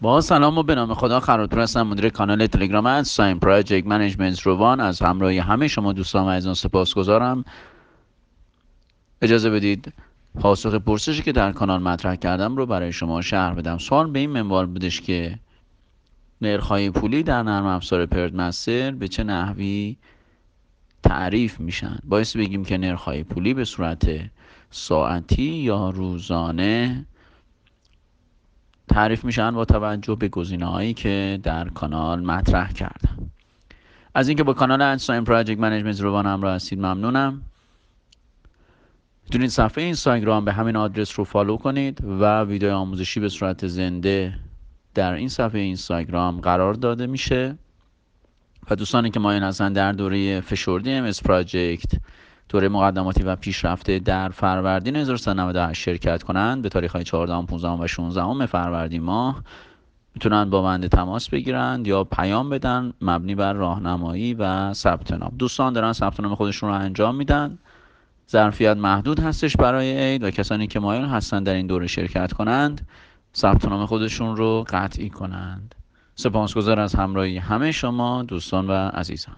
با سلام و به نام خدا خراتور هستم مدیر کانال تلگرام ساین project management روان. از همراهی همه شما دوستان و عزیزان سپاسگزارم. اجازه بدید پاسخ پرسشی که در کانال مطرح کردم رو برای شما شرح بدم. سوال به این منوال بودش که نرخ‌های پولی در نرم افزار پرت مستر به چه نحوی تعریف میشن؟ باید بگیم که نرخ‌های پولی به صورت ساعتی یا روزانه تعریف میشن با توجه به گزینه هایی که در کانال مطرح کردم از اینکه با کانال انساین project management روان همراه هستید ممنونم. می‌تونید صفحه اینستاگرام به همین آدرس رو فالو کنید و ویدیو آموزشی به صورت زنده در این صفحه اینستاگرام قرار داده میشه. و دوستانی که مایل هستن در دوره فشرده‌ی MS Project دوره مقدماتی و پیشرفته در فروردین 1398 شرکت کنند. به تاریخ های 14 15 و 16 فروردین ماه می‌تونن با بنده تماس بگیرند یا پیام بدن مبنی بر راهنمایی و ثبت نام. دوستان دارن ثبت نام خودشون رو انجام میدن. ظرفیت محدود هستش برای عید و کسانی که مایل هستن در این دوره شرکت کنند ثبت نام خودشون رو قطعی کنند. سپاسگزار از همراهی همه شما دوستان و عزیزان.